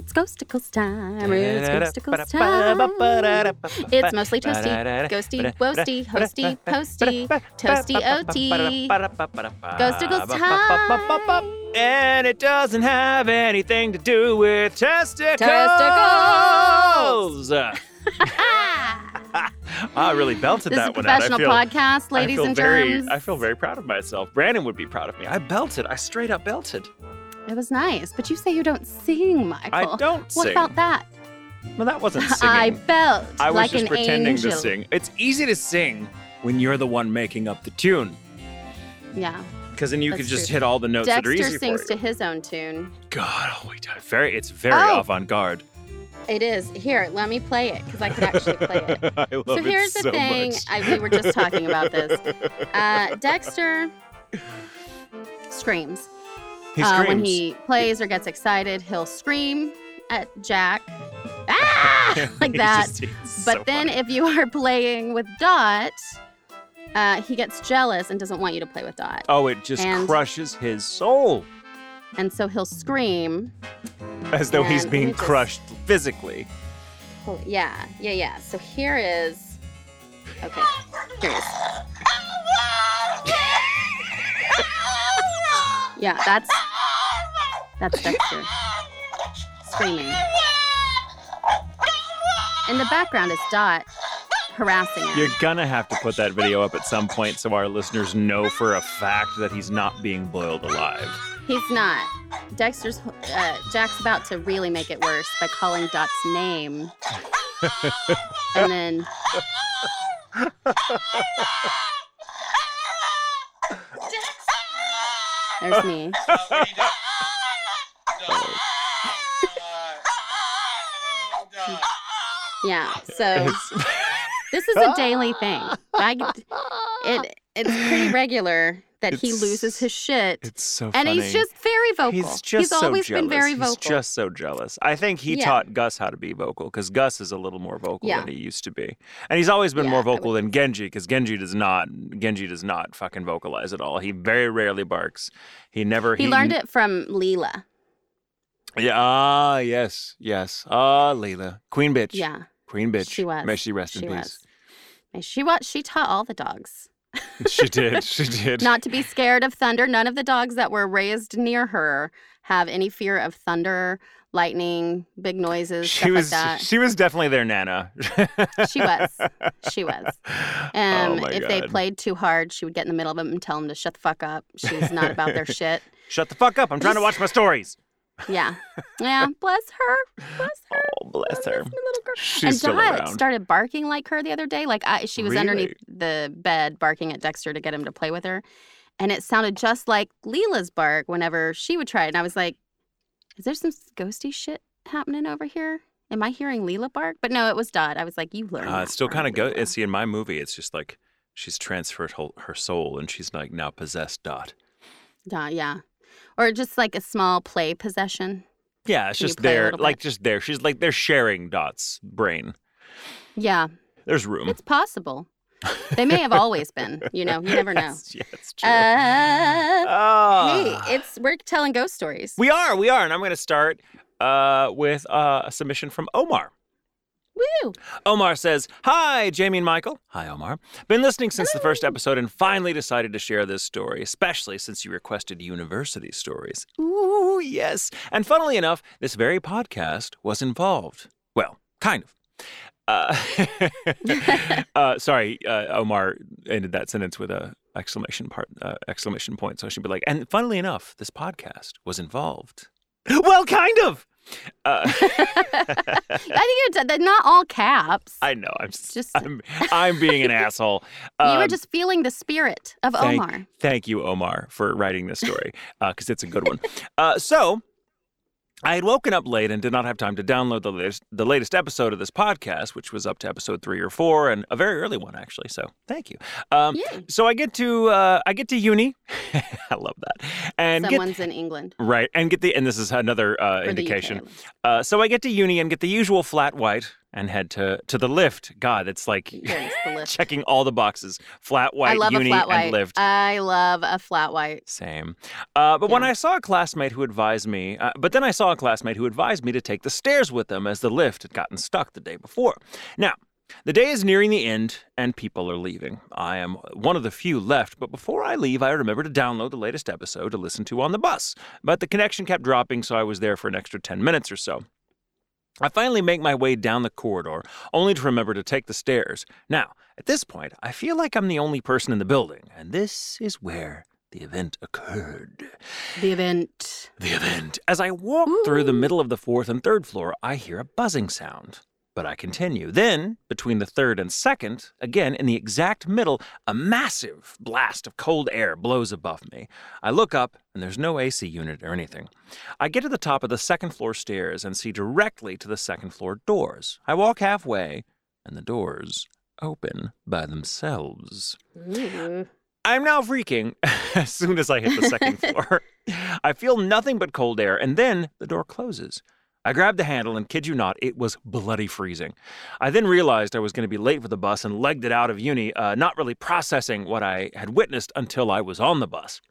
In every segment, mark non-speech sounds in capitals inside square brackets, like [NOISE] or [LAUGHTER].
It's Ghostacles time. It's Ghostacles time. It's mostly toasty, ghosty, woasty, hosty, posty, toasty, oaty. Ghostacles time. And it doesn't have anything to do with testicles. Testicles. [LAUGHS] I really belted This that one out. I professional feel, podcast, ladies and very, germs. I feel very proud of myself. Brandon would be proud of me. I belted. I straight up belted. It was nice, but you say you don't sing, Michael. I don't What sing. about that? Well, that wasn't [LAUGHS] singing. I felt I was like just an pretending angel. to sing. It's easy to sing when you're the one making up the tune, Yeah. because then you could just true. hit all the notes that are easy. Dexter sings to his own tune. God, oh, we did very. It's very Oh. avant-garde. It is. Here, let me play it because I could actually play it. [LAUGHS] I love so it here's the thing. I, we were just talking about this. [LAUGHS] Uh, Dexter screams. He Uh, when he plays or gets excited, he'll scream at Jack. Ah! [LAUGHS] like that. just- But so then funny. if you are playing with Dot, uh, he gets jealous and doesn't want you to play with Dot. oh, it just and- crushes his soul, And so he'll scream. as though he's being he just- crushed physically. Oh, yeah, yeah, yeah. So here is. Okay, here. [LAUGHS] Yeah, that's that's Dexter screaming. In the background is Dot harassing him. You're gonna have to put that video up at some point so our listeners know for a fact that he's not being boiled alive. He's not. Dexter's uh, Jack's about to really make it worse by calling Dot's name, [LAUGHS] and then [LAUGHS] there's me. [LAUGHS] Yeah. So [LAUGHS] this is a daily thing. I, it it's pretty regular that he loses his shit, It's so and funny. he's just very vocal. He's just so always jealous. been very vocal. He's just so jealous. I think he Yeah. taught Gus how to be vocal because Gus is a little more vocal Yeah. than he used to be, and he's always been Yeah, more vocal than Genji because Genji does not. Genji does not fucking vocalize at all. He very rarely barks. He never. he learned it from Leela. Yeah. Ah, yes, yes. Ah, Layla, Queen bitch. Yeah, Queen bitch. she was. May she rest she in peace. was. And She was. She taught all the dogs [LAUGHS] she did. She [LAUGHS] did. not to be scared of thunder. None of the dogs that were raised near her have any fear of thunder, lightning, big noises, she stuff was. like that. She was definitely their nana. She was. She was. [LAUGHS] oh Um, if God. they played too hard, she would get in the middle of them and tell them to shut the fuck up. She's not about their shit. Shut the fuck up! I'm trying to watch my stories. Yeah, [LAUGHS] yeah. Bless her. Bless her. Oh, bless her. little girl. She's and still Dot around. started barking like her the other day. Like I, she was underneath the bed barking at Dexter to get him to play with her, and it sounded just like Leela's bark whenever she would try it. And I was like, "Is there some ghosty shit happening over here? Am I hearing Leela bark?" But no, it was Dot. I was like, "You learned." Uh, it's still kind of go. Leela." See, in my movie, it's just like she's transferred her, her soul, and she's like now possessed. Dot. Dot, yeah, or just like a small play possession. Yeah, it's Can just there, like just there. She's like they're sharing Dot's brain. Yeah, There's room. it's possible. They may have always been. You know, you [LAUGHS] never know. Yeah, it's true. Uh, Ah. hey, it's we're telling ghost stories. we are, we are, and I'm going to start uh, with uh, a submission from Omar. Woo! Omar says, Hi, Jamie and Michael. Hi, Omar. Been listening since the first episode and finally decided to share this story, especially since you requested university stories. Ooh, yes. And funnily enough, this very podcast was involved. Well, kind of. Uh, [LAUGHS] uh, sorry, uh, Omar ended that sentence with a exclamation part, uh, exclamation point. So I should be like, and funnily enough, this podcast was involved. Well, kind of. Uh, [LAUGHS] I think you're not all caps. I know. I'm just, I'm, I'm being an asshole. [LAUGHS] you were Um, just feeling the spirit of thank, Omar. Thank you, Omar, for writing this story because it's a good one. Uh, so. I had woken up late and did not have time to download the latest, the latest episode of this podcast, which was up to episode three or four, and a very early one actually. So thank you. Um. So I get to uh, I get to uni. [LAUGHS] I love that. And get Someone's in England. right and get the and this is another uh, Or the UK, indication. Uh, so I get to uni and get the usual flat white and head to to the lift. God, it's like Yes, [LAUGHS] checking all the boxes: flat white, I love uni, a flat white. and lift. I love a flat white. Same. Uh, but when I saw a classmate who advised me, uh, but then I saw a classmate who advised me to take the stairs with them as the lift had gotten stuck the day before. Now, the day is nearing the end and people are leaving. I am one of the few left, but before I leave, I remember to download the latest episode to listen to on the bus. But the connection kept dropping, so I was there for an extra 10 minutes or so. I finally make my way down the corridor, only to remember to take the stairs. Now, at this point, I feel like I'm the only person in the building, and this is where the event occurred. The event. The event. As I walk through the middle of the fourth and third floor, I hear a buzzing sound. But I continue. Then, between the third and second, again in the exact middle, a massive blast of cold air blows above me. I look up, and there's no AC unit or anything. I get to the top of the second floor stairs and see directly to the second floor doors. I walk halfway, and the doors open by themselves. Ooh. I'm now freaking [LAUGHS] as soon as I hit the second [LAUGHS] floor. I feel nothing but cold air, and then the door closes. I grabbed the handle, and kid you not, it was bloody freezing. I then realized I was going to be late for the bus and legged it out of uni, uh, not really processing what I had witnessed until I was on the bus.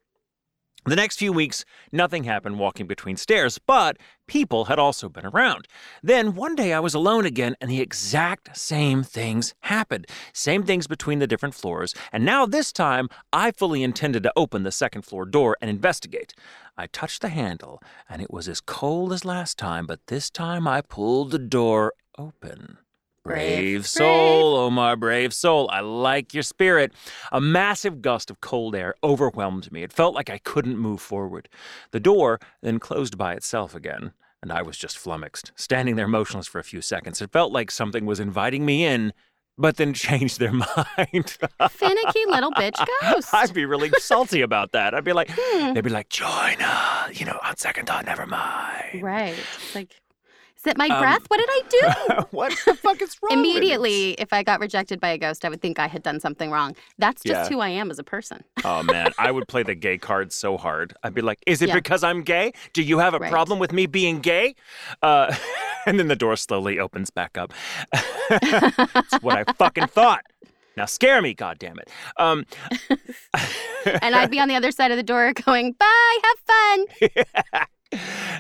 The next few weeks, nothing happened walking between stairs, but people had also been around. Then one day I was alone again, and the exact same things happened. Same things between the different floors, and now this time I fully intended to open the second floor door and investigate. I touched the handle, and it was as cold as last time, but this time I pulled the door open. Brave Brave, oh my brave soul. I like your spirit. A massive gust of cold air overwhelmed me. It felt like I couldn't move forward. The door then closed by itself again, and I was just flummoxed, standing there motionless for a few seconds. It felt like something was inviting me in, but then [LAUGHS] changed their mind. Finicky little bitch ghost. [LAUGHS] I'd be really salty about that. I'd be like, Hmm. they'd be like, join, uh, you know, on second thought, never mind. Right. It's like, is it my Um, breath? What did I do? [LAUGHS] what the fuck is wrong? with? Immediately, if I got rejected by a ghost, I would think I had done something wrong. That's just Yeah. who I am as a person. [LAUGHS] Oh man, I would play the gay card so hard. I'd be like, "Is it Yeah. because I'm gay? Do you have a Right. problem with me being gay?" Uh, [LAUGHS] and then the door slowly opens back up. That's what I fucking thought. Now scare me, goddammit. Um, and I'd be on the other side of the door going, bye, have fun.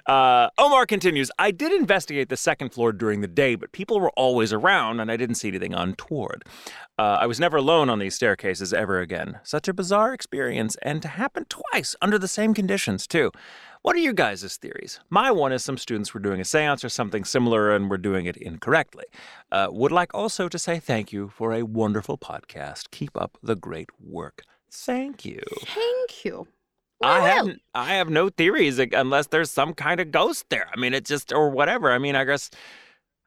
Uh, Omar continues I did investigate the second floor during the day, but people were always around and I didn't see anything untoward. Uh, I was never alone on these staircases ever again. Such a bizarre experience, and to happen twice under the same conditions, too. What are your guys' theories? My one is some students were doing a seance or something similar and were doing it incorrectly. Uh, would like also to say thank you for a wonderful podcast. Keep up the great work. Thank you. Thank you. I have I have no theories unless there's some kind of ghost there. I mean, it just or whatever. I mean, I guess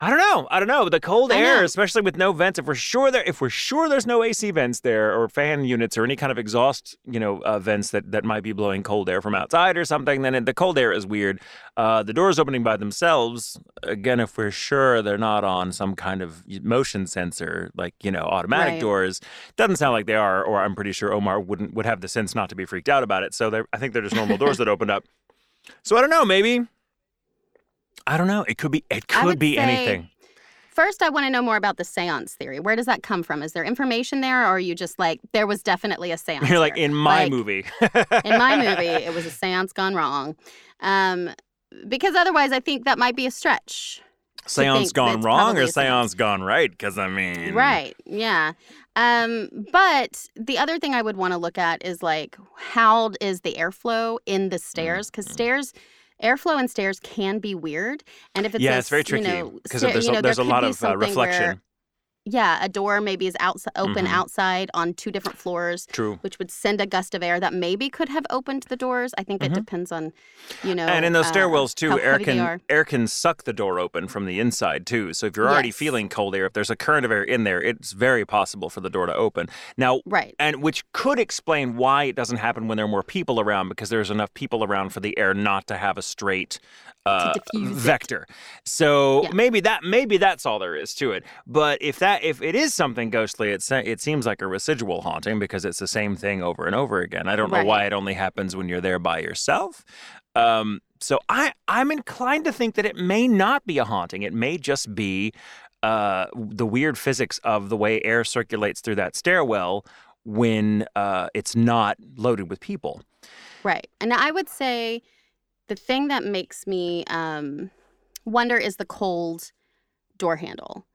I don't know. I don't know. The cold I air, know. especially with no vents. If we're sure there, if we're sure there's no AC vents there or fan units or any kind of exhaust, you know, uh, vents that that might be blowing cold air from outside or something, then it, the cold air is weird. Uh, the doors opening by themselves. Again, if we're sure they're not on some kind of motion sensor, like you know, automatic Right. doors, doesn't sound like they are. Or I'm pretty sure Omar wouldn't would have the sense not to be freaked out about it. So I think they're just normal doors that opened up. So I don't know. Maybe. I don't know. It could be. It could be anything. First, I want to know more about the seance theory. Where does that come from? Is there information there, or are you just like, there was definitely a seance? You're like here? in my Like, movie. in my [LAUGHS] movie, it was a seance gone wrong. Um, because otherwise, I think that might be a stretch. Seance gone wrong or seance. seance gone right? Because I mean, Right. Yeah. Um, but the other thing I would want to look at is like how is the airflow in the stairs? Because Mm-hmm. stairs, airflow in stairs can be weird. And if it's yeah, a, it's very you tricky know, because stair- there's you a, know, there's a lot of uh, reflection. where- yeah, a door maybe is outside, open Mhm. outside on two different floors. True. Which would send a gust of air that maybe could have opened the doors. I think Mhm. it depends on, you know. and in those uh, stairwells too, air can air can suck the door open from the inside too. So if you're already feeling cold air, if there's a current of air in there, it's very possible for the door to open. Now, Right. and which could explain why it doesn't happen when there are more people around because there's enough people around for the air not to have a straight uh, diffuse it. vector. So Yeah. maybe that maybe that's all there is to it. But if that if it is something ghostly, it se- it seems like a residual haunting because it's the same thing over and over again. I don't know why it only happens when you're there by yourself. Um, so I I'm inclined to think that it may not be a haunting. It may just be uh, the weird physics of the way air circulates through that stairwell when uh, it's not loaded with people. Right. And I would say the thing that makes me um, wonder is the cold door handle.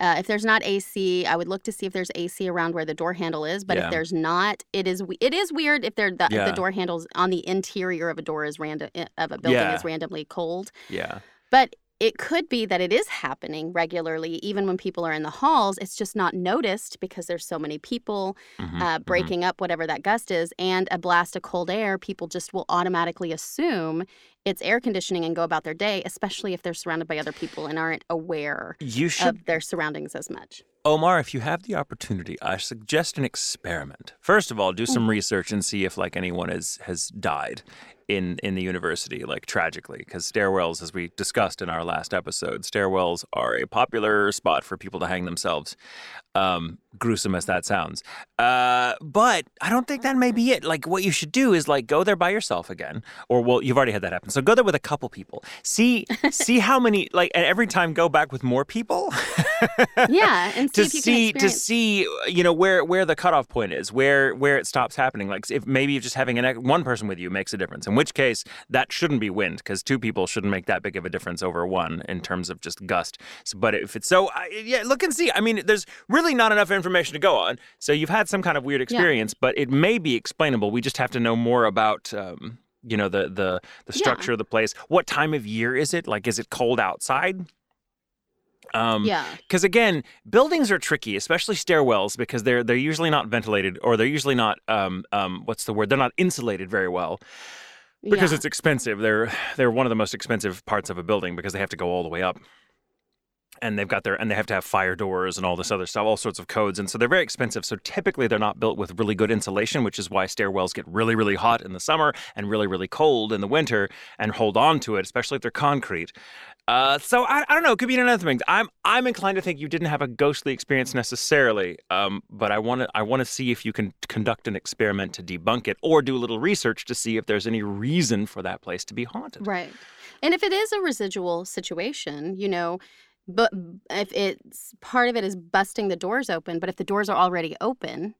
Uh, if there's not AC, I would look to see if there's AC around where the door handle is. But Yeah. if there's not, it is it is weird if, there, the, if the door handles on the interior of a door is random of a building Yeah. is randomly cold. Yeah. But it could be that it is happening regularly, even when people are in the halls. It's just not noticed because there's so many people Mhm, uh, mhm. breaking up whatever that gust is, and a blast of cold air. People just will automatically assume it's air conditioning and go about their day, especially if they're surrounded by other people and aren't aware You should of their surroundings as much. Omar, if you have the opportunity, I suggest an experiment. First of all, do some research and see if like anyone has has died in in the university, like tragically, because stairwells, as we discussed in our last episode, stairwells are a popular spot for people to hang themselves. Um, gruesome as that sounds, uh, but I don't think that may be it. Like, what you should do is like go there by yourself again, or well, you've already had that happen. So go there with a couple people. See [LAUGHS] see how many like, and every time go back with more people. Yeah, and [LAUGHS] see to see to see you know where where the cutoff point is where where it stops happening like if maybe just having an, one person with you makes a difference in which case that shouldn't be wind because two people shouldn't make that big of a difference over one in terms of just gust. So, but if it's so I, yeah look and see. I mean there's really not enough information to go on. So you've had some kind of weird experience but it may be explainable. We just have to know more about um, you know the the the Yeah. structure of the place. What time of year is it? Like is it cold outside? Um, yeah, because again, buildings are tricky, especially stairwells, because they're they're usually not ventilated or they're usually not um, um, what's the word? They're not insulated very well because yeah. it's expensive. They're they're one of the most expensive parts of a building because they have to go all the way up. And they've got their and they have to have fire doors and all this other stuff, all sorts of codes, and so they're very expensive. So typically they're not built with really good insulation, which is why stairwells get really, really hot in the summer and really, really cold in the winter, and hold on to it, especially if they're concrete. Uh, so I, I don't know. It could be another thing. I'm I'm inclined to think you didn't have a ghostly experience necessarily, um, but I want to I want to see if you can conduct an experiment to debunk it, or do a little research to see if there's any reason for that place to be haunted. Right. And if it is a residual situation, you know, but if it's part of it is busting the doors open, but if the doors are already open,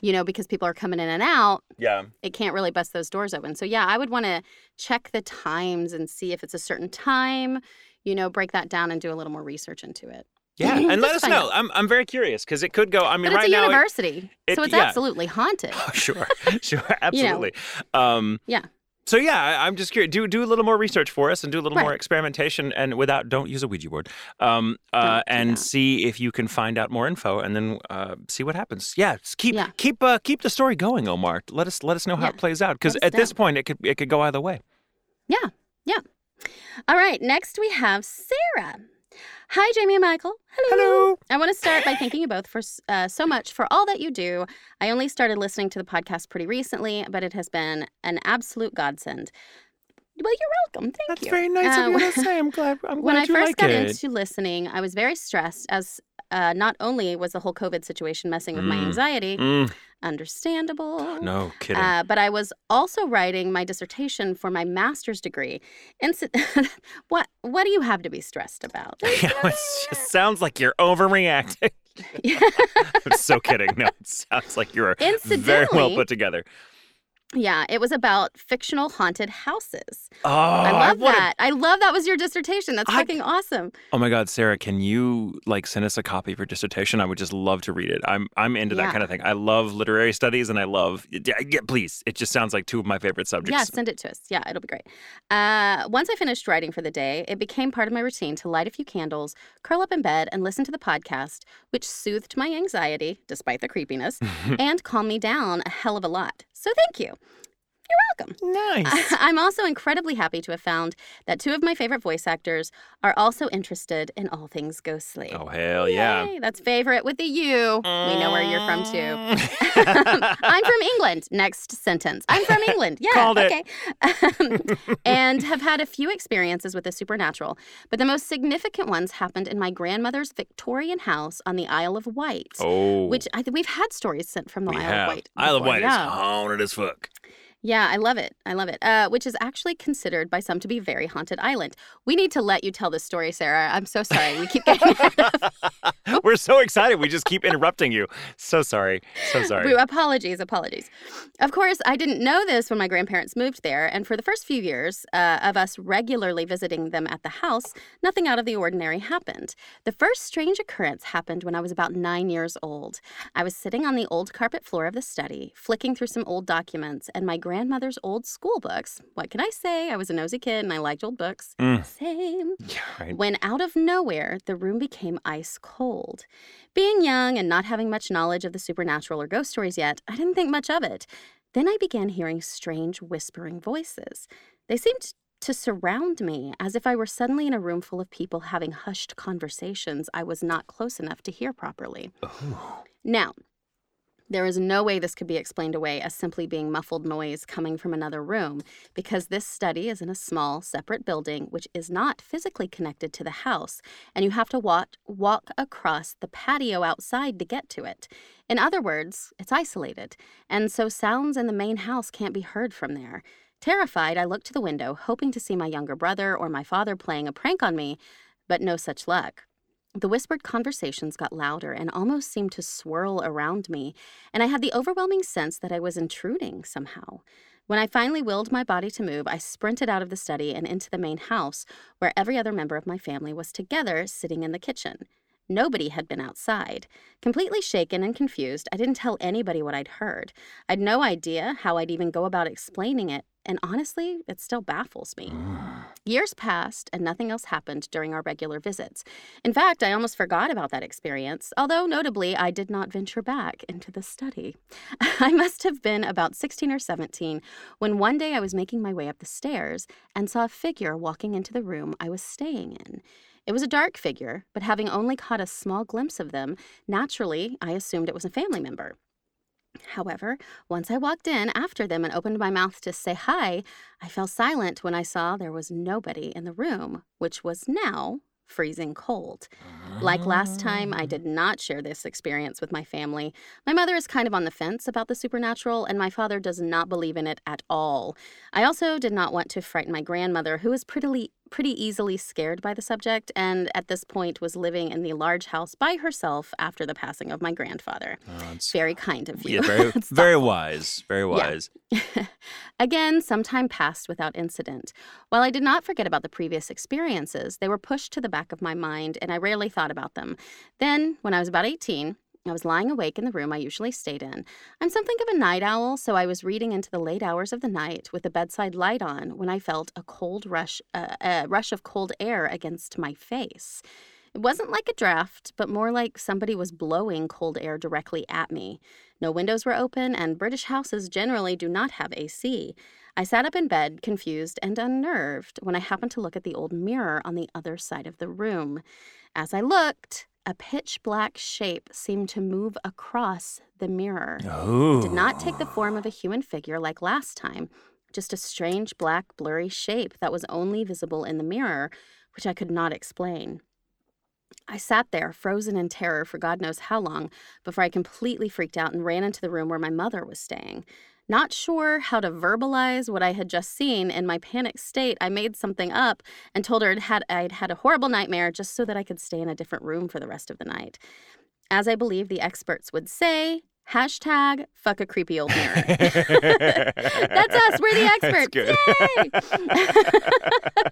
you know, because people are coming in and out, Yeah. it can't really bust those doors open. So yeah, I would want to check the times and see if it's a certain time, you know, break that down and do a little more research into it. Yeah, [LAUGHS] and let us know. out. I'm I'm very curious because it could go. I mean, but it's right a now. it- university, it- so it's yeah. absolutely haunted. [LAUGHS] Oh, sure, [LAUGHS] sure, absolutely. Um, Yeah. So yeah, I'm just curious. Do do a little more research for us and do a little more experimentation, and without don't use a Ouija board, um, uh, and that. see if you can find out more info, and then uh, see what happens. Yeah, keep Yeah. keep uh, keep the story going, Omar. Let us let us know how Yeah. it plays out because at this point it could it could go either way. Yeah, yeah. All right, next we have Sarah. Hi, Jamie and Michael. Hello. Hello. I want to start by thanking you both for uh, so much for all that you do. I only started listening to the podcast pretty recently, but it has been an absolute godsend. Well, you're welcome. Thank That's you. That's very nice Uh, of you to say. I'm glad. [LAUGHS] I'm glad when I first like got it. into listening, I was very stressed as uh, not only was the whole COVID situation messing with my Mm. anxiety, Mm, understandable. no kidding. Uh, but I was also writing my dissertation for my master's degree. And so, [LAUGHS] what what do you have to be stressed about? [LAUGHS] yeah, it just sounds like you're overreacting. [LAUGHS] I'm so kidding. No, it sounds like you're very well put together. Yeah, it was about fictional haunted houses. Oh, I love wanna- that. I love that was your dissertation. That's I- fucking awesome. Oh my God, Sarah, can you like send us a copy of your dissertation? I would just love to read it. I'm I'm into that kind of thing. I love literary studies, and I love yeah, yeah, please. It just sounds like two of my favorite subjects. Yeah, send it to us. Yeah, it'll be great. Uh, once I finished writing for the day, it became part of my routine to light a few candles, curl up in bed, and listen to the podcast, which soothed my anxiety, despite the creepiness, [LAUGHS] and calmed me down a hell of a lot. So thank you. You're welcome. nice. [LAUGHS] I'm also incredibly happy to have found that two of my favorite voice actors are also interested in all things ghostly. oh hell yeah. That's favorite with the U. We know where you're from too. too. Mm. [LAUGHS] I'm from England. Next sentence. I'm from England. [LAUGHS] Yeah. Called it. okay. and have had a few experiences with the supernatural, but the most significant ones happened in my grandmother's Victorian house on the Isle of Wight. oh, Which I think we've had stories sent from the we Isle have. of Wight. Isle of Wight yeah. is haunted as fuck. Yeah, I love it. I love it. Uh, which is actually considered by some to be very haunted island. We need to let you tell this story, Sarah. I'm so sorry. We keep getting. [LAUGHS] We're so excited. We just keep interrupting you. So sorry. So [LAUGHS] sorry. apologies. Apologies. Of course, I didn't know this when my grandparents moved there, and for the first few years uh, of us regularly visiting them at the house, nothing out of the ordinary happened. The first strange occurrence happened when I was about nine years old. I was sitting on the old carpet floor of the study, flicking through some old documents, and my grandmother's old school books. What can I say? I was a nosy kid and I liked old books. Mm. Same. [LAUGHS] Yeah, right. When out of nowhere, the room became ice cold. Being young and not having much knowledge of the supernatural or ghost stories yet, I didn't think much of it. Then I began hearing strange whispering voices. They seemed to surround me as if I were suddenly in a room full of people having hushed conversations I was not close enough to hear properly. Oh. Now, there is no way this could be explained away as simply being muffled noise coming from another room, because this study is in a small, separate building which is not physically connected to the house, and you have to walk, walk across the patio outside to get to it. In other words, it's isolated, and so sounds in the main house can't be heard from there. Terrified, I looked to the window, hoping to see my younger brother or my father playing a prank on me, but no such luck. The whispered conversations got louder and almost seemed to swirl around me, and I had the overwhelming sense that I was intruding somehow. When I finally willed my body to move, I sprinted out of the study and into the main house, where every other member of my family was together sitting in the kitchen. Nobody had been outside. Completely shaken and confused, I didn't tell anybody what I'd heard. I'd no idea how I'd even go about explaining it, and honestly, it still baffles me. Ah. Years passed, and nothing else happened during our regular visits. In fact, I almost forgot about that experience, although notably, I did not venture back into the study. [LAUGHS] I must have been about 16 or 17 when one day I was making my way up the stairs and saw a figure walking into the room I was staying in. It was a dark figure, but having only caught a small glimpse of them, naturally, I assumed it was a family member. However, once I walked in after them and opened my mouth to say hi, I fell silent when I saw there was nobody in the room, which was now freezing cold. Like last time, I ah. did not share this experience with my family. My mother is kind of on the fence about the supernatural, and my father does not believe in it at all. I also did not want to frighten my grandmother, who is pretty pretty easily scared by the subject and at this point was living in the large house by herself after the passing of my grandfather. Oh, Very kind of you. yeah, very, [LAUGHS] very wise. Very wise. [LAUGHS] Again, some time passed without incident. While I did not forget about the previous experiences, they were pushed to the back of my mind and I rarely thought about them. Then, when I was about 18, I was lying awake in the room I usually stayed in. I'm something of a night owl, so I was reading into the late hours of the night with the bedside light on when I felt a cold rush, uh, a rush of cold air against my face. It wasn't like a draft, but more like somebody was blowing cold air directly at me. No windows were open, and British houses generally do not have AC. I sat up in bed, confused and unnerved, when I happened to look at the old mirror on the other side of the room. As I looked, a pitch black shape seemed to move across the mirror. Oh. It did not take the form of a human figure like last time, just a strange black blurry shape that was only visible in the mirror, which I could not explain. I sat there, frozen in terror for God knows how long, before I completely freaked out and ran into the room where my mother was staying. Not sure how to verbalize what I had just seen, in my panic state, I made something up and told her I'd had, I'd had a horrible nightmare just so that I could stay in a different room for the rest of the night. As I believe the experts would say, hashtag fuck a creepy old mirror. [LAUGHS] That's us. We're the [LAUGHS] experts. good.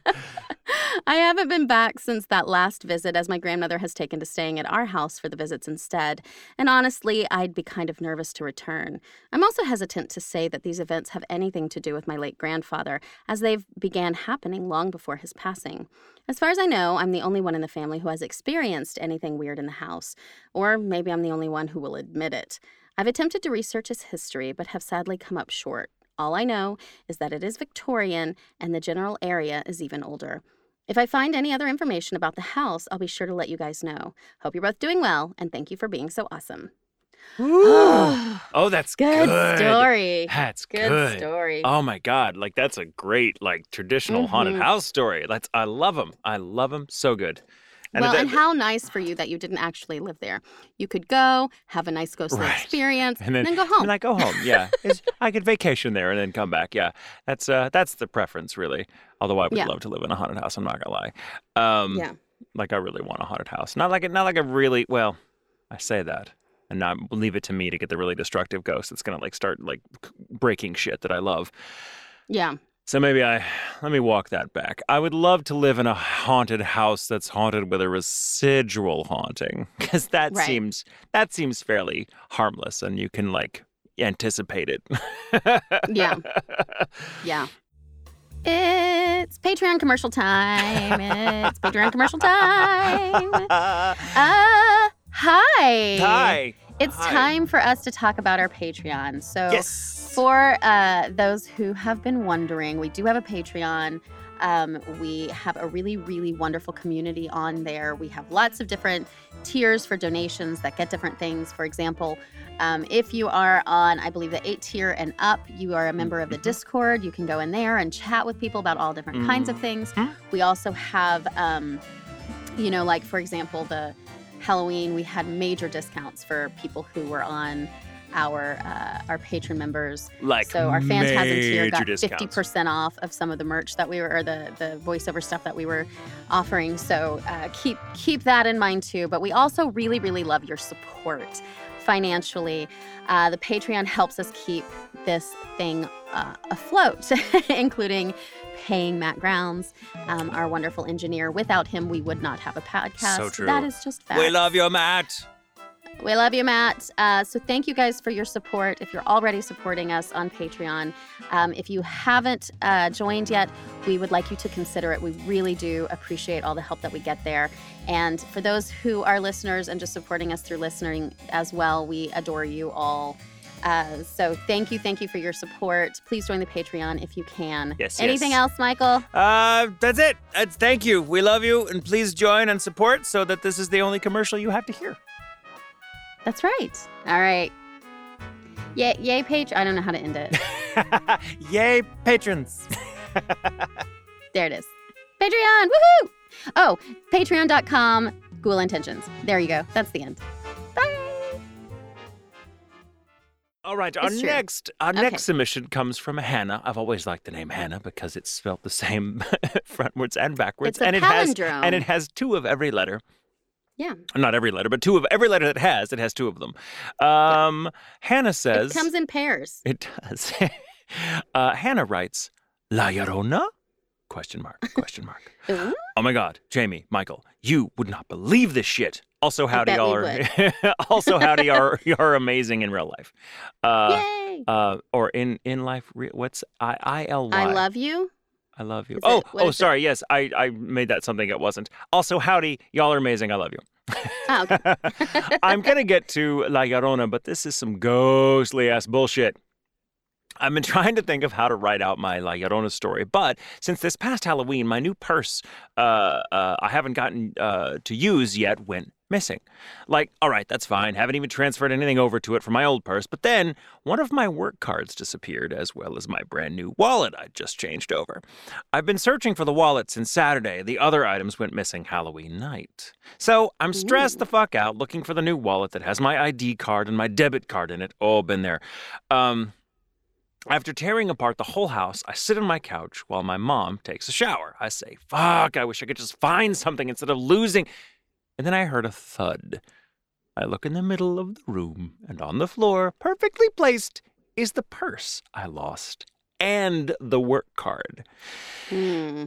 Yay! [LAUGHS] I haven't been back since that last visit, as my grandmother has taken to staying at our house for the visits instead. And honestly, I'd be kind of nervous to return. I'm also hesitant to say that these events have anything to do with my late grandfather, as they've began happening long before his passing. As far as I know, I'm the only one in the family who has experienced anything weird in the house, or maybe I'm the only one who will admit it. I've attempted to research its history, but have sadly come up short. All I know is that it is Victorian and the general area is even older. If I find any other information about the house, I'll be sure to let you guys know. Hope you're both doing well, and thank you for being so awesome. [GASPS] oh, that's Good, good. story. That's Good, good. story. Oh my God! Like that's a great like traditional haunted Mhm. house story. That's I love them. I love them so good. And well, it- and how nice for you that you didn't actually live there. You could go, have a nice ghostly Right. experience, and then, go home. And I go home. Yeah, [LAUGHS] I could vacation there and then come back. Yeah, that's uh, that's the preference, really. Although I would Yeah. love to live in a haunted house. I'm not gonna lie. Um, yeah. like I really want a haunted house. Not like a, not like a really well. I say that, and not leave it to me to get the really destructive ghost that's gonna like start like breaking shit that I love. Yeah. So maybe I let me walk that back. I would love to live in a haunted house that's haunted with a residual haunting [LAUGHS] because that Right. seems that seems fairly harmless and you can like anticipate it. Yeah. [LAUGHS] Yeah. It's Patreon commercial time. It's Patreon commercial time. [LAUGHS] Uh, hi. Hi. It's Hi. time for us to talk about our Patreon. So, Yes. for uh, those who have been wondering, we do have a Patreon. Um, we have a really, really wonderful community on there. We have lots of different tiers for donations that get different things. For example, um, if you are on, I believe, the eight tier and up, you are a member of the Mhm. Discord. You can go in there and chat with people about all different kinds of things. Mhm. We also have, um, you know, like for example, the Halloween, we had major discounts for people who were on our uh, our patron members. like so our Phantasm tier got fifty percent off of some of the merch that we were, or the the voiceover stuff that we were offering. So uh, keep keep that in mind too. But we also really really love your support financially. Uh, the Patreon helps us keep this thing uh, afloat, [LAUGHS] including paying Matt Grounds, um, our wonderful engineer. Without him, we would not have a podcast. So true. That is just fact. We love you, Matt. We love you, Matt. Uh, so thank you guys for your support. If you're already supporting us on Patreon, um, if you haven't uh, joined yet, we would like you to consider it. We really do appreciate all the help that we get there. And for those who are listeners and just supporting us through listening as well, we adore you all. Uh, so thank you, thank you for your support. Please join the Patreon if you can. Yes, Anything yes. else, Michael? Uh, that's it. That's, thank you. We love you, and please join and support so that this is the only commercial you have to hear. That's right. All right. Yay, yay, page. I don't know how to end it. [LAUGHS] Yay, patrons. [LAUGHS] There it is. Patreon. Woohoo! Oh, patreon.com, Ghoul Intentions. There you go. That's the end. All right, our true. next our Okay. next submission comes from Hannah. I've always liked the name Hannah because it's spelled the same [LAUGHS] frontwards and backwards, and it has and it has two of every letter. Yeah. Not every letter, but two of every letter that has. It has two of them. Um, Hannah says It comes in pairs. It does. [LAUGHS] uh, Hannah writes, La Llorona? Question mark, question mark. [LAUGHS] Oh my God, Jamie, Michael, you would not believe this shit. Also, howdy, y'all are. [LAUGHS] also, howdy, are [LAUGHS] you're amazing in real life. Uh, Yay. uh, or in in life, what's I I L Y? I love you. I love you. Is Oh, it- oh, is it? sorry. Yes, I I made that something it wasn't. Also, howdy, y'all are amazing. I love you. Oh, okay. [LAUGHS] I'm going to get to La Llorona, but this is some ghostly ass bullshit. I've been trying to think of how to write out my La Llorona story, but since this past Halloween, my new purse uh, uh, I haven't gotten uh, to use yet went missing. Like, all right, that's fine. Haven't even transferred anything over to it from my old purse, but then one of my work cards disappeared, as well as my brand new wallet I'd just changed over. I've been searching for the wallet since Saturday. The other items went missing Halloween night. So I'm stressed the fuck out looking for the new wallet that has my ID card and my debit card in it. All been there. Um, after tearing apart the whole house, I sit on my couch while my mom takes a shower. I say, fuck, I wish I could just find something instead of losing. And then I heard a thud. I look in the middle of the room, and on the floor, perfectly placed, is the purse I lost and the work card. Hmm.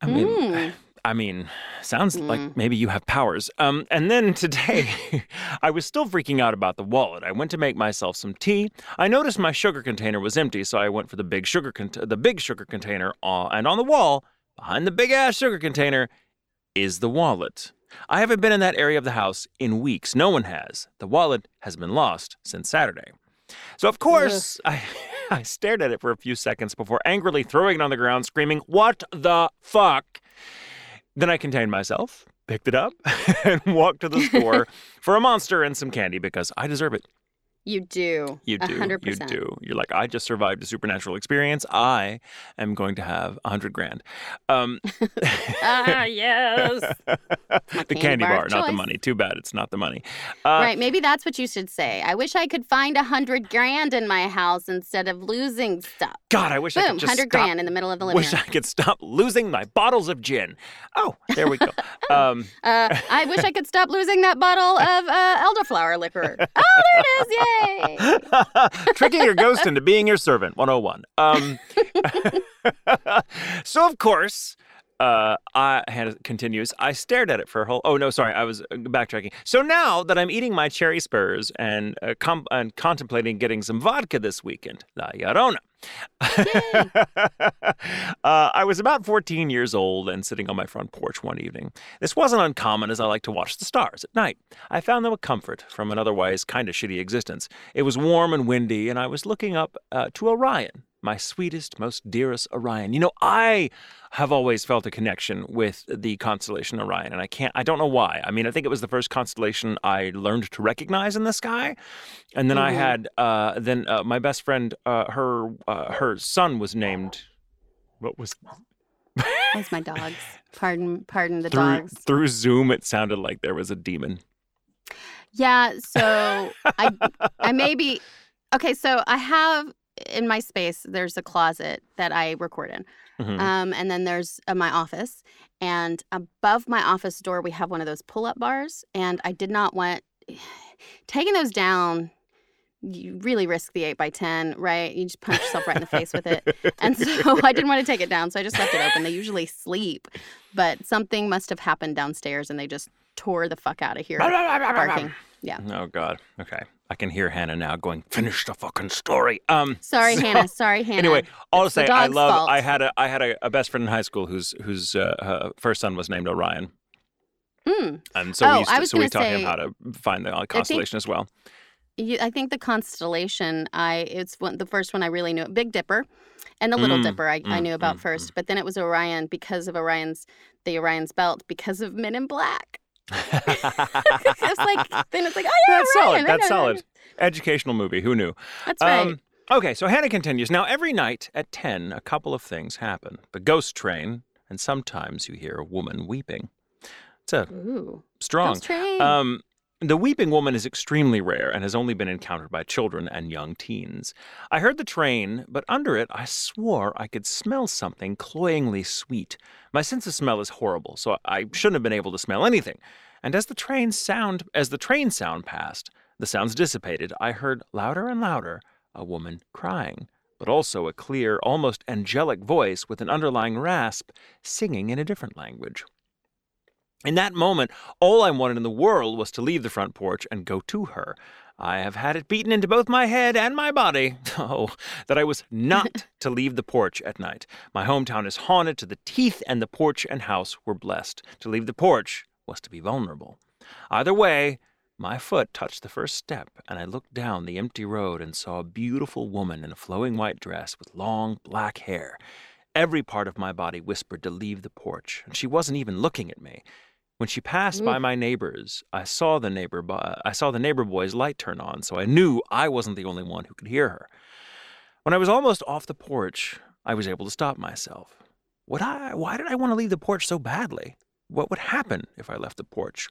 I mean, Mm. I mean, sounds Mm. like maybe you have powers. Um, and then [LAUGHS] today, I was still freaking out about the wallet. I went to make myself some tea. I noticed my sugar container was empty, so I went for the big sugar con- the big sugar container. Uh, and on the wall, behind the big ass sugar container, is the wallet. I haven't been in that area of the house in weeks. No one has. The wallet has been lost since Saturday. So of course, [LAUGHS] I, I stared at it for a few seconds before angrily throwing it on the ground, screaming, "What the fuck!" Then I contained myself, picked it up, [LAUGHS] and walked to the store [LAUGHS] for a monster and some candy because I deserve it. You do. You do. 100%. You do. You're like, I just survived a supernatural experience. I am going to have a hundred grand. Um, [LAUGHS] [LAUGHS] Ah, yes. the candy candy bar bar, not the money. Too bad it's not the money. Uh, right. Maybe that's what you should say. I wish I could find a hundred grand in my house instead of losing stuff. God, I wish I could just hundred stop. grand in the middle of the living Wish room. I could stop losing my bottles of gin. Oh, there we go. [LAUGHS] um, Uh, I wish I could stop losing that bottle of uh, elderflower liquor. Oh, there it is! Yay! [LAUGHS] Tricking your ghost into being your servant, 101. Um, [LAUGHS] so, of course, uh, I, Hannah continues, I stared at it for a whole. Oh, no, sorry, I was uh, backtracking. So now that I'm eating my cherry spurs and, uh, com- and contemplating getting some vodka this weekend, La Llorona. [LAUGHS] uh, I was about 14 years old and sitting on my front porch one evening. This wasn't uncommon as I like to watch the stars at night. I found them a comfort from an otherwise kind of shitty existence. It was warm and windy, and I was looking up uh, to Orion, my sweetest, most dearest Orion. You know, I have always felt a connection with the constellation Orion, and I can't, I don't know why. I mean, I think it was the first constellation I learned to recognize in the sky. And then I Mhm. had, uh, then uh, my best friend, uh, her, uh, her son was named, what was That's my dogs. Pardon, pardon the through dogs. through Zoom, it sounded like there was a demon. Yeah. So I, I [LAUGHS] maybe. Okay. So I have in my space. There's a closet that I record in, Mhm. um, and then there's uh, my office. And above my office door, we have one of those pull-up bars. And I did not want [SIGHS] taking those down. You really risk the eight by ten, right? You just punch yourself right in the face with it. And so [LAUGHS] I didn't want to take it down, so I just left it open. They usually sleep, but something must have happened downstairs, and they just tore the fuck out of here, barking. Yeah. Oh God. Okay, I can hear Hannah now going. Finish the fucking story. Um. Sorry, so- Hannah. [LAUGHS] Sorry, Hannah. Anyway, all to It's the say, I love. fault. I had a I had a, a best friend in high school whose whose uh, first son was named Orion, Hmm. and so Oh, we used I to, so we taught him how to find the uh, constellation as well. You, I think the constellation. I it's one, the first one I really knew. Big Dipper, and the Little Mm, Dipper. I, I mm, knew about mm, first, but then it was Orion because of Orion's the Orion's belt because of Men in Black. [LAUGHS] it's like then it's like oh yeah, That's solid. That's solid. Educational movie. Who knew? That's right. Um, okay, so Hannah continues. Now, every night at 10, a couple of things happen the ghost train, and sometimes you hear a woman weeping. It's a Ooh, strong. ghost train. Um, the weeping woman is extremely rare and has only been encountered by children and young teens. I heard the train, but under it, I swore I could smell something cloyingly sweet. My sense of smell is horrible, so I shouldn't have been able to smell anything. And as the train sound, as the train sound passed, the sounds dissipated. I heard louder and louder a woman crying, but also a clear, almost angelic voice with an underlying rasp, singing in a different language. In that moment, all I wanted in the world was to leave the front porch and go to her. I have had it beaten into both my head and my body, [LAUGHS] oh, that I was not [LAUGHS] to leave the porch at night. My hometown is haunted to the teeth, and the porch and house were blessed. To leave the porch was to be vulnerable. Either way, my foot touched the first step, and I looked down the empty road and saw a beautiful woman in a flowing white dress with long black hair. Every part of my body whispered to leave the porch, and she wasn't even looking at me. When she passed by mm. my neighbors, I saw the neighbor bo- uh, I saw the neighbor boy's light turn on, so I knew I wasn't the only one who could hear her. When I was almost off the porch, I was able to stop myself. Would I why did I want to leave the porch so badly? What would happen if I left the porch?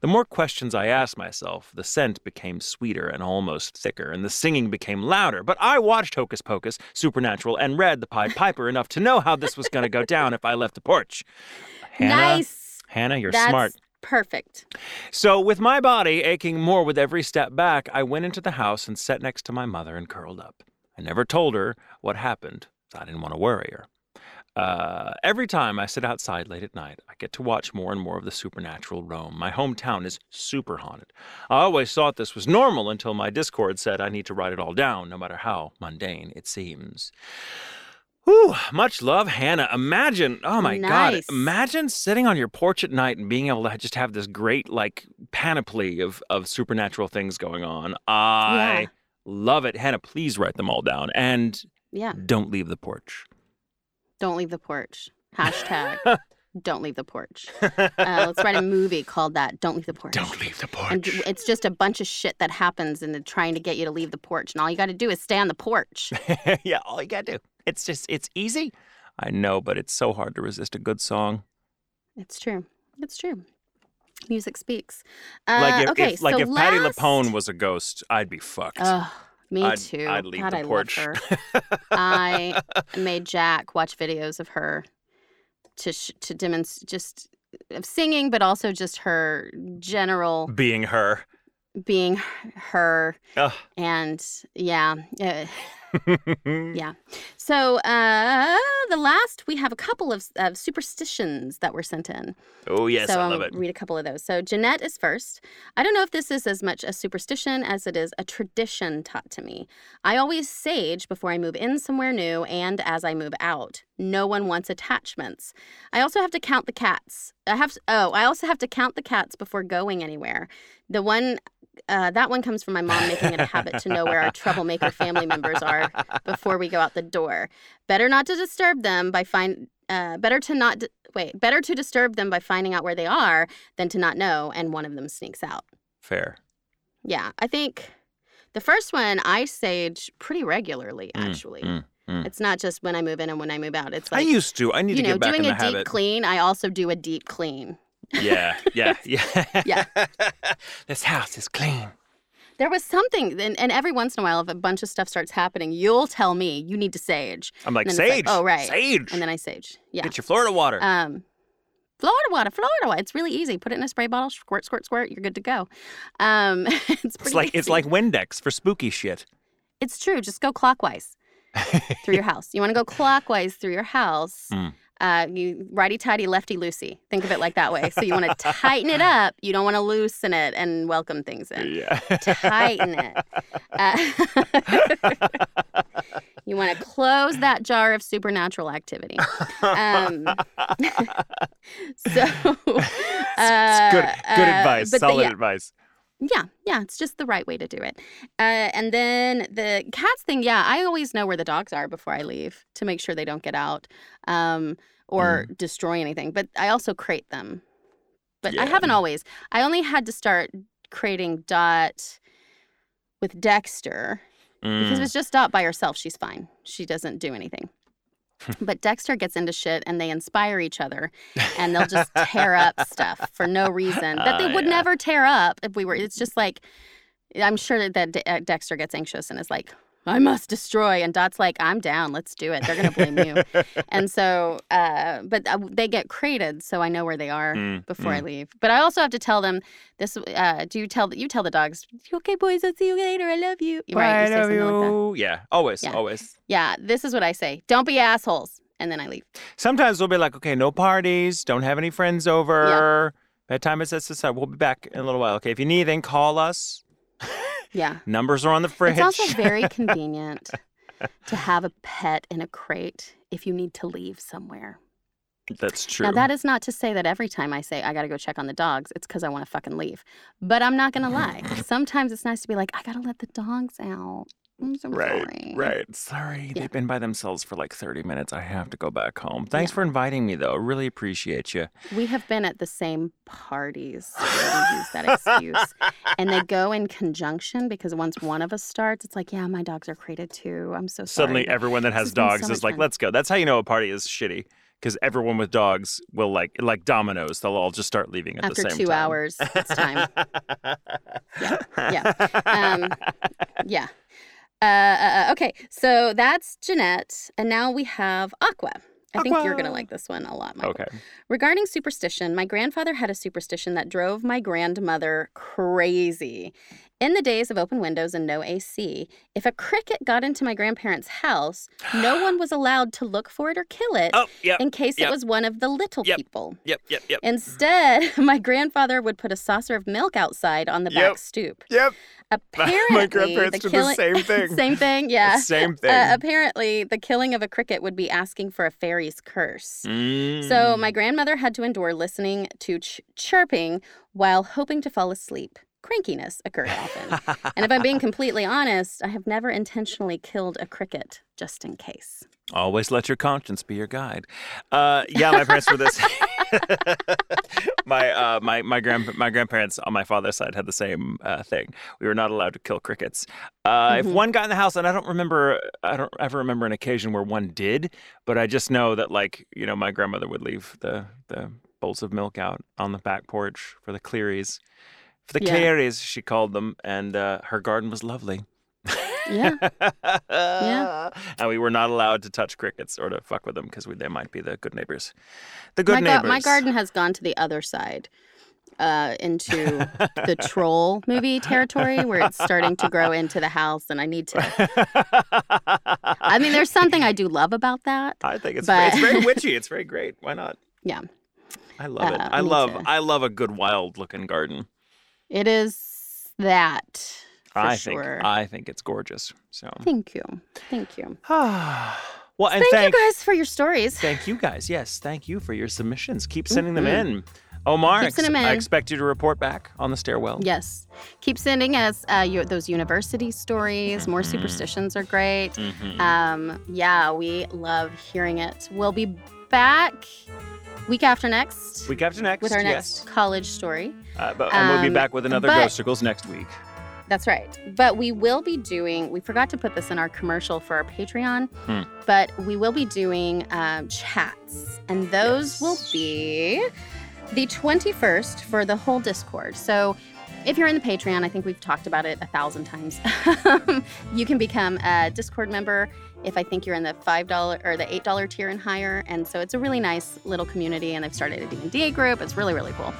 The more questions I asked myself, the scent became sweeter and almost thicker, and the singing became louder. But I watched Hocus Pocus, Supernatural, and read The Pied Piper enough to know how this was going to go down if I left the porch. Hannah, nice. Hannah, you're That's smart. Perfect. So, with my body aching more with every step back, I went into the house and sat next to my mother and curled up. I never told her what happened. I didn't want to worry her. Uh, every time I sit outside late at night, I get to watch more and more of the supernatural roam. My hometown is super haunted. I always thought this was normal until my Discord said I need to write it all down, no matter how mundane it seems. Whew, much love, Hannah. Imagine, oh my God, imagine sitting on your porch at night and being able to just have this great, like, panoply of, of supernatural things going on. I Yeah. love it. Hannah, please write them all down and Yeah. don't leave the porch. Don't leave the porch. Hashtag. [LAUGHS] Don't Leave the Porch. uh, let's write a movie called that. Don't Leave the Porch. Don't leave the porch. And it's just a bunch of shit that happens and trying to get you to leave the porch. And all you got to do is stay on the porch. [LAUGHS] yeah, all you gotta do. It's just, it's easy. I know, but it's so hard to resist a good song. It's true. It's true. Music speaks. Uh, like if, okay, if like so if Patti. LuPone was a ghost, I'd be fucked. Ugh, me I'd- too. I'd leave God, the I porch. love her. [LAUGHS] I made Jack watch videos of her to sh- to demonstrate just of singing, but also just her general Being her. being her Ugh. and yeah. [LAUGHS] Yeah. So uh, the last, we have a couple of, of superstitions that were sent in. oh yes, so I I'll love it. read a couple of those. So Jeanette is first. I don't know if this is as much a superstition as it is a tradition taught to me. I always sage before I move in somewhere new and as I move out. No one wants attachments. I also have to count the cats. I have oh, I also have to count the cats before going anywhere. The one uh, that one comes from my mom making it a habit to know where our troublemaker family members are before we go out the door. Better not to disturb them by find. Uh, better to not di- wait. Better to disturb them by finding out where they are than to not know and one of them sneaks out. Fair. Yeah, I think the first one I sage pretty regularly. Mm, Actually, mm, mm. it's not just when I move in and when I move out. It's like, I used to. I need you to know get back doing in a the deep clean. I also do a deep clean. Yeah, yeah, [LAUGHS] yeah. Yeah. [LAUGHS] this house is clean. There was something, and, and every once in a while, if a bunch of stuff starts happening, you'll tell me you need to sage, I'm like And then it's sage. like, oh, right. Sage. and then I sage. Yeah. Get your Florida water. Um, Florida water, Florida water. It's really easy. Put it in a spray bottle, squirt, squirt, squirt. You're good to go. Um, [LAUGHS] it's it's like it's like Windex for spooky shit. it's true. Just go clockwise through your house. You want to go clockwise through your house. Mm. Uh, you righty tighty, lefty loosey. Think of it like that way. So you want to [LAUGHS] tighten it up. You don't want to loosen it and welcome things in. Yeah. Tighten it. [LAUGHS] Uh, [LAUGHS] you want to close that jar of supernatural activity. Um, so, uh, good, good uh, advice. but the- Solid yeah, advice. Yeah, yeah, it's just the right way to do it. Uh, and then the cats thing, yeah, I always know where the dogs are before I leave to make sure they don't get out um, or Mm. destroy anything. But I also crate them. But I haven't always. I only had to start creating Dot with Dexter because Mm. it was just Dot by herself. She's fine. She doesn't do anything. But Dexter gets into shit and they inspire each other and they'll just [LAUGHS] tear up stuff for no reason that they Ah, would yeah. never tear up if we were. It's just like, I'm sure that, that De- uh, Dexter gets anxious and is like, I must destroy. And Dot's like, I'm down. Let's do it. They're going to blame you. [LAUGHS] and so, uh, but uh, they get crated. So I know where they are Mm, before I mm. leave. But I also have to tell them this. Uh, do you tell you tell the dogs? Okay, boys. I'll see you later. I love you. Right? You I love something like you. Yeah, always, Yeah. always. Yeah. This is what I say. Don't be assholes. And then I leave. Sometimes we'll be like, okay, no parties, don't have any friends over. Bedtime is this aside. We'll be back in a little while. Okay, if you need anything, call us. Yeah. Numbers are on the fridge. It's also [LAUGHS] very convenient to have a pet in a crate if you need to leave somewhere. That's true. Now, that is not to say that every time I say I got to go check on the dogs, it's because I want to fucking leave. But I'm not going to lie. [LAUGHS] Sometimes it's nice to be like, I got to let the dogs out. I'm so Right, sorry. right. Sorry, Yeah. they've been by themselves for like 30 minutes. I have to go back home. Thanks Yeah. for inviting me, though. Really appreciate you. We have been at the same parties we use that excuse. And they [LAUGHS] go in conjunction because once one of us starts, it's like, yeah, my dogs are crated too. I'm so sorry. Suddenly, everyone that has been so dogs is like, fun. let's go. That's how you know a party is shitty. Because everyone with dogs will like, like dominoes, they'll all just start leaving at After the same two time. hours, it's time. yeah. [LAUGHS] Um, yeah. Uh, uh, uh, okay, so that's Jeanette, and now we have Aqua. I think you're gonna like this one a lot, Michael. Okay. Regarding superstition, my grandfather had a superstition that drove my grandmother crazy. In the days of open windows and no AC, if a cricket got into my grandparents' house, no [GASPS] one was allowed to look for it or kill it Oh, yep. in case yep. it was one of the little Yep. people. Yep, yep, yep. Instead, [LAUGHS] my grandfather would put a saucer of milk outside on the back stoop. Yep. [LAUGHS] Apparently, My grandparents the did the same [LAUGHS] thing. same thing, yeah. Same thing. Uh, apparently, the killing of a cricket would be asking for a fairy's curse. So Mm. my grandmother had to endure listening to ch- chirping while hoping to fall asleep. Crankiness occurred often. [LAUGHS] and if I'm being completely honest, I have never intentionally killed a cricket just in case. Always let your conscience be your guide. Uh, yeah, my parents were this. [LAUGHS] my uh, my my grand my grandparents on my father's side had the same uh, thing. We were not allowed to kill crickets. Uh, mm-hmm. If one got in the house, and I don't remember, I don't ever remember an occasion where one did, but I just know that like you know my grandmother would leave the the bowls of milk out on the back porch for the Clearys, for the yeah. she called them, and uh, her garden was lovely. Yeah. yeah. [LAUGHS] And we were not allowed to touch crickets or to fuck with them because they might be the good neighbors. The good my neighbors. my garden has gone to the other side. Uh, into the [LAUGHS] troll movie territory where it's starting to grow into the house, and I need to. [LAUGHS] I mean, there's something I do love about that. I think it's but... it's very witchy. It's very great. Why not? Yeah. I love uh, it. I love to... I love a good wild looking garden. It is that I sure. think I think it's gorgeous. So thank you, thank you. [SIGHS] well, and thank, thank, you guys for your stories. Thank you guys. Yes, thank you for your submissions. Keep sending mm-hmm. them in. Omar, ex- in. I expect you to report back on the stairwell. Yes. Keep sending us uh, your, those university stories. Mm-hmm. More superstitions are great. Mm-hmm. Um, yeah, we love hearing it. We'll be back week after next. Week after next. With our next yes. college story. Uh, but, and we'll be um, back with another but, Ghostacles next week. That's right. But we will be doing, we forgot to put this in our commercial for our Patreon, hmm. but we will be doing um, chats. And those yes. will be the 21st for the whole Discord. So if you're in the Patreon, I think we've talked about it a thousand times. [LAUGHS] you can become a Discord member if I think you're in the $5 or the $8 tier and higher. And so it's a really nice little community and they've started a D&D group. It's really, really cool.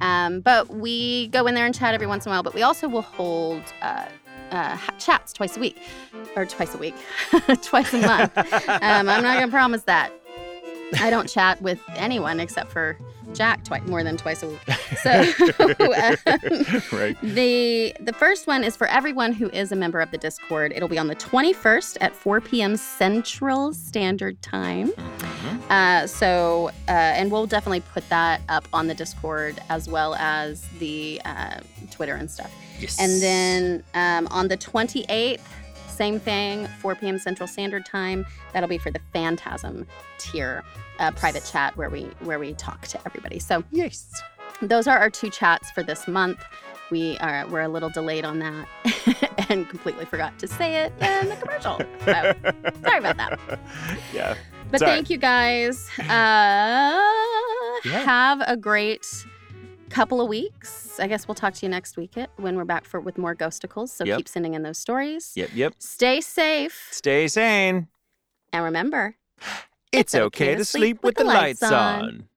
Um, but we go in there and chat every once in a while. But we also will hold uh, uh, chats twice a week, or twice a week, [LAUGHS] twice a month. [LAUGHS] um, I'm not going to promise that. [LAUGHS] I don't chat with anyone except for Jack twice more than twice a week. So [LAUGHS] um, right. the the first one is for everyone who is a member of the Discord. It'll be on the 21st at 4 p.m. Central Standard Time. Mm-hmm. Uh, so uh, and we'll definitely put that up on the Discord as well as the uh, Twitter and stuff. Yes. And then um, on the 28th same thing, 4 p.m. Central Standard Time. That'll be for the Phantasm tier uh, private chat where we where we talk to everybody. So yes, those are our two chats for this month. We are we're a little delayed on that [LAUGHS] and completely forgot to say it in the commercial. [LAUGHS] So sorry about that. Yeah. But sorry. thank you guys. Uh, yeah. Have a great couple of weeks. I guess we'll talk to you next week when we're back for with more Ghostacles. So yep. keep sending in those stories. Yep, yep. Stay safe. Stay sane. And remember, it's, it's okay, okay, to sleep, sleep with, with, the lights, lights on. on.